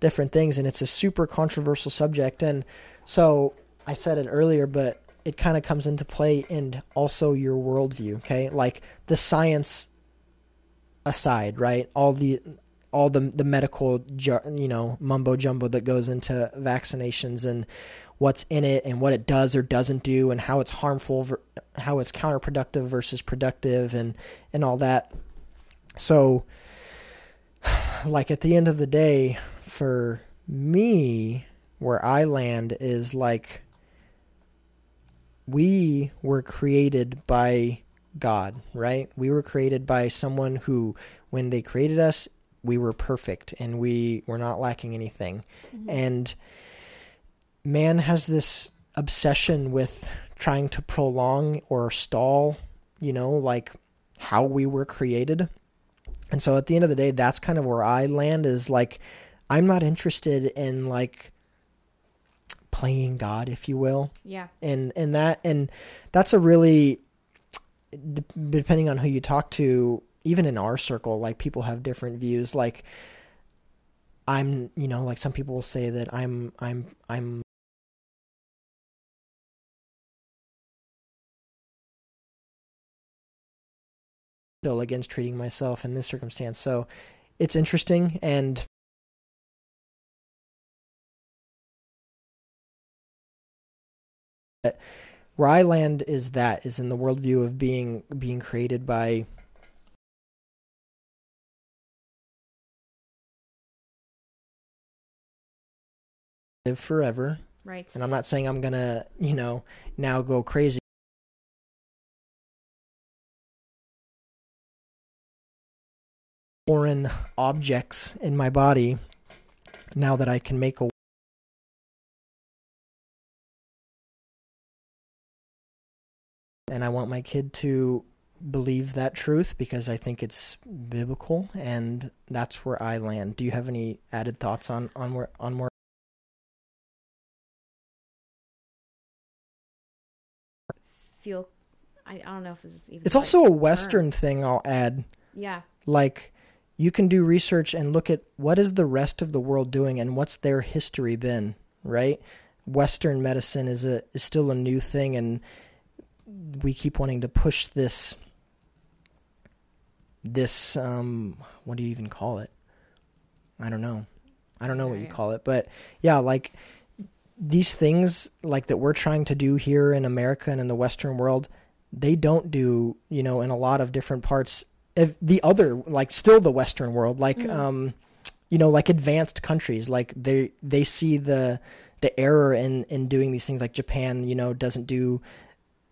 different things and it's a super controversial subject and so I said it earlier but it kind of comes into play and also your worldview, okay? Like the science aside, right? All the all the the medical you know mumbo jumbo that goes into vaccinations and what's in it and what it does or doesn't do and how it's harmful how it's counterproductive versus productive and and all that. So like at the end of the day for me where i land is like we were created by god right? We were created by someone who when they created us we were perfect and we were not lacking anything. Mm-hmm. And man has this obsession with trying to prolong or stall you know like how we were created. And so at the end of the day that's kind of where i land is like i'm not interested in like playing god if you will. Yeah. and and that and that's a really depending on who you talk to even in our circle, like people have different views. Like I'm, you know, like some people will say that I'm, I'm, I'm still against treating myself in this circumstance. So it's interesting and where I land is that is in the worldview of being being created by live forever. Right. And I'm not saying I'm gonna, you know, now go crazy. Foreign objects in my body now that I can make a and I want my kid to believe that truth because I think it's biblical and that's where I land. Do you have any added thoughts on on where on where Feel. I, I don't know if this is even. It's also a term. western thing I'll add. Yeah. Like you can do research and look at what is the rest of the world doing and what's their history been, right? Western medicine is a is still a new thing and we keep wanting to push this this um what do you even call it? I don't know. I don't know what you call it, but yeah, like these things like that we're trying to do here in America and in the western world, they don't do, you know, in a lot of different parts of the other like still the western world, like Mhm. um you know, like advanced countries, like they they see the the error in in doing these things like Japan, you know, doesn't do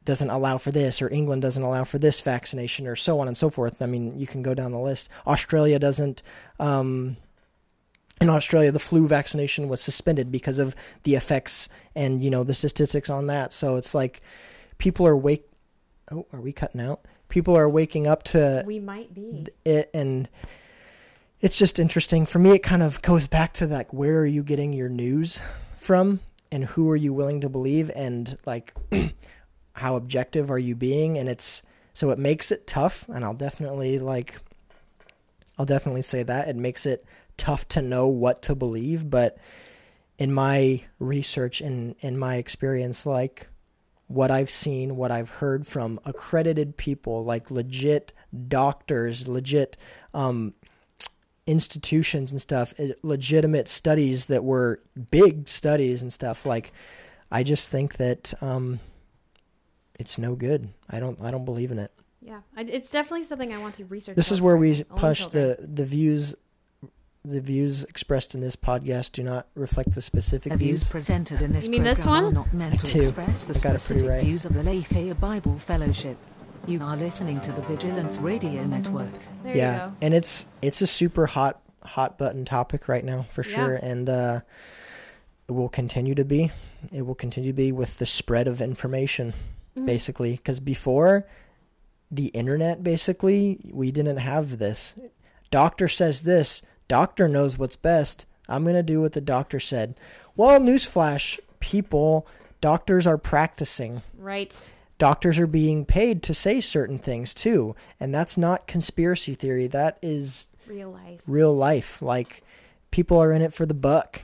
doesn't allow for this or England doesn't allow for this vaccination or so on and so forth. I mean, you can go down the list. Australia doesn't um in Australia the flu vaccination was suspended because of the effects and you know the statistics on that. So it's like people are wake Oh, are we cutting out? People are waking up to We might be. it and it's just interesting for me it kind of goes back to like where are you getting your news from and who are you willing to believe and like how objective are you being and it's so it makes it tough and I'll definitely like I'll definitely say that it makes it tough to know what to believe but in my research and in my experience like what I've seen, what I've heard from accredited people, like legit doctors, legit um, institutions and stuff, legitimate studies that were big studies and stuff. Like, I just think that um, it's no good. I don't. I don't believe in it. Yeah. I, it's definitely something I want to research. This is where we push the the views. The views expressed in this podcast do not reflect the specific The views views. presented in this You mean this program are one? not meant to express the I got it pretty specific right. views of the Lafayette Bible Fellowship. You are listening to the Vigilance Radio Network. There yeah, you go. and it's it's a super hot hot button topic right now for Yeah. sure, and uh, it will continue to be. It will continue to be with the spread of information, Mhm. basically. Because before the internet, basically, we didn't have this. Doctor says this. Doctor knows what's best. I'm gonna do what the doctor said. Well, newsflash, people, doctors are practicing Right. doctors are being paid to say certain things too and that's not conspiracy theory that is Real life. real life like people are in it for the buck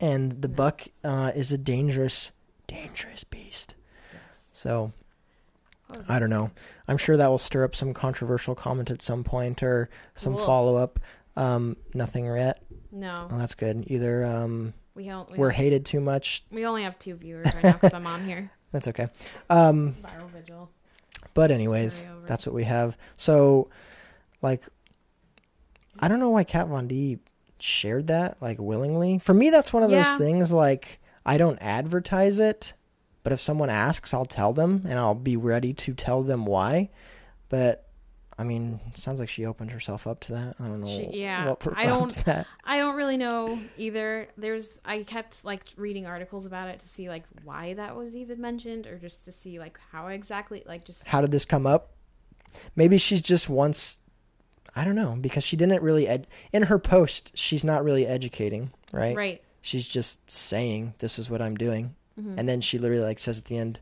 and the buck uh, is a dangerous dangerous beast so i don't know i'm sure that will stir up some controversial comment at some point or some Cool. follow-up um, nothing yet No. well, that's good either um, We don't. We, we're don't- hated too much we only have two viewers right now because I'm on here. that's okay um, Viral vigil. But anyways, that's what we have. So, like, I don't know why Kat Von D shared that like willingly. For me, that's one of Yeah. those things. Like, I don't advertise it, but if someone asks, I'll tell them, and I'll be ready to tell them why. But I mean, sounds like she opened herself up to that. I don't know. She- yeah, what I don't- That. I don't really know either. There's I kept like reading articles about it to see like why that was even mentioned or just to see like how exactly like just How did this come up? Maybe she's just once. I don't know because she didn't really ed- in her post. She's not really educating, right? right. she's just saying this is what I'm doing, Mhm. and then she literally like says at the end,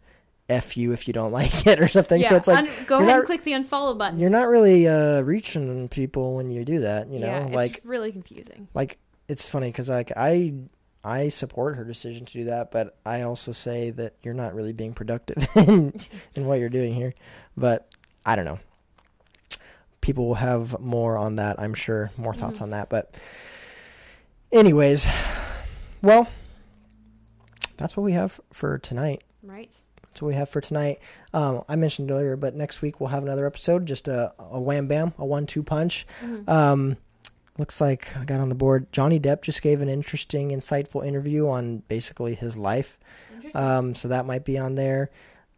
"F you if you don't like it" or something. yeah, so it's like un- go ahead not- and click the unfollow button. you're not really uh, reaching people when you do that. You know, yeah, it's like really confusing. like it's funny because like I I support her decision to do that, but I also say that you're not really being productive in in what you're doing here. But I don't know. People will have more on that, I'm sure, more thoughts Mhm. on that. But anyways, well, that's what we have for tonight. Right. That's what we have for tonight. Um, I mentioned earlier, but next week we'll have another episode, just a, a wham bam, a one two punch. Um, looks like I got on the board. Johnny Depp just gave an interesting, insightful interview on basically his life. Um, so that might be on there.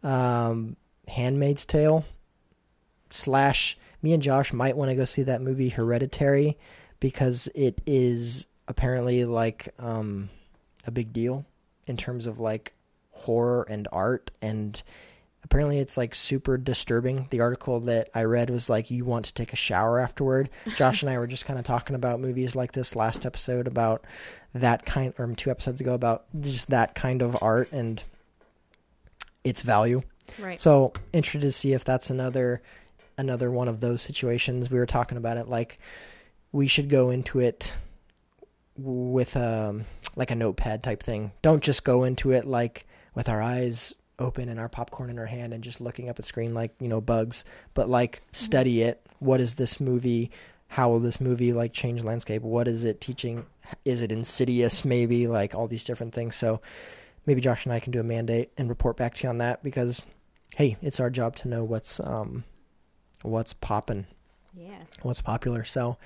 Um, Handmaid's Tale slash me and Josh might want to go see that movie Hereditary because it is apparently like um, a big deal in terms of like horror and art and apparently it's like super disturbing the article that i read was like you want to take a shower afterward josh and i were just kind of talking about movies like this last episode about that kind or two episodes ago about just that kind of art and its value Right. so interested to see if that's another another one of those situations. We were talking about it like we should go into it with um like a notepad type thing. Don't just go into it like with our eyes open and our popcorn in our hand and just looking up at screen like, you know, bugs, but like study it. What is this movie? How will this movie like change landscape? What is it teaching? Is it insidious maybe? Like all these different things. So maybe Josh and I can do a mandate and report back to you on that because hey, it's our job to know what's um what's popping, yeah. what's popular. So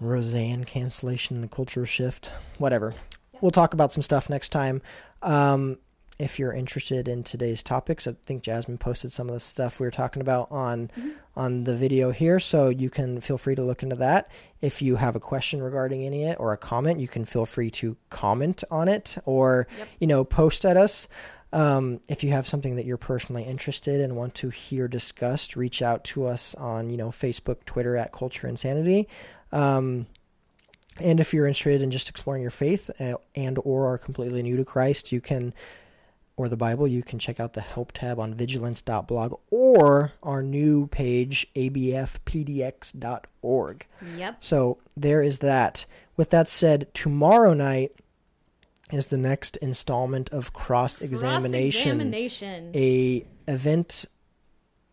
Roseanne cancellation, the cultural shift, whatever. We'll talk about some stuff next time. Um, if you're interested in today's topics, I think Jasmine posted some of the stuff we were talking about on on the video here, so you can feel free to look into that. If you have a question regarding any of it or a comment, you can feel free to comment on it or Yep. you know post at us. Um, if you have something that you're personally interested in and want to hear discussed, reach out to us on you know Facebook, Twitter at Culture Insanity. Um, and if you're interested in just exploring your faith uh, and or are completely new to Christ, you can or the Bible, you can check out the help tab on vigilance.blog or our new page abfpdx.org. Yep. So there is that. With that said, tomorrow night is the next installment of cross examination, Examination. a event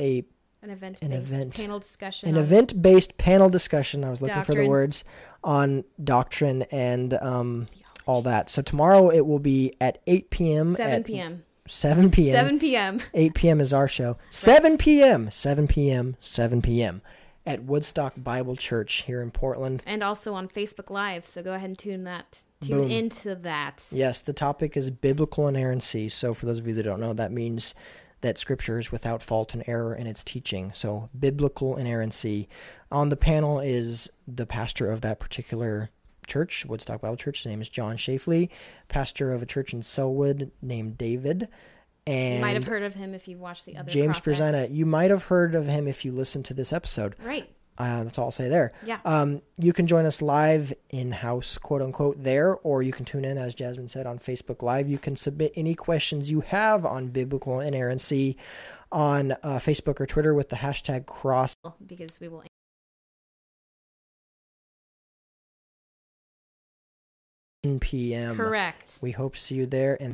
a An event. an event. Panel discussion. an event based panel discussion. I was looking for the words on doctrine and um, all that. So tomorrow it will be at 8 p.m. 7 at p.m. 7 p.m. 7 p.m. 8 p.m. is our show. 7 p.m. 7 p.m. 7 p.m. at Woodstock Bible Church here in Portland. And also on Facebook Live. So go ahead and tune that. Tune Boom. into that. Yes, the topic is biblical inerrancy. So, for those of you that don't know, that means that scripture is without fault and error in its teaching. So, biblical inerrancy. On the panel is the pastor of that particular church, Woodstock Bible Church. His name is John Shafley, pastor of a church in Sellwood named David. And You might have heard of him if you've watched the other James prophets. Brazana. You might have heard of him if you listened to this episode. Right. Uh, that's all I'll say there. Yeah. Um, you can join us live in house, quote unquote, there, or you can tune in, as Jasmine said, on Facebook Live. You can submit any questions you have on biblical inerrancy on uh, Facebook or Twitter with the hashtag cross Because we will p.m. correct. We hope to see you there. And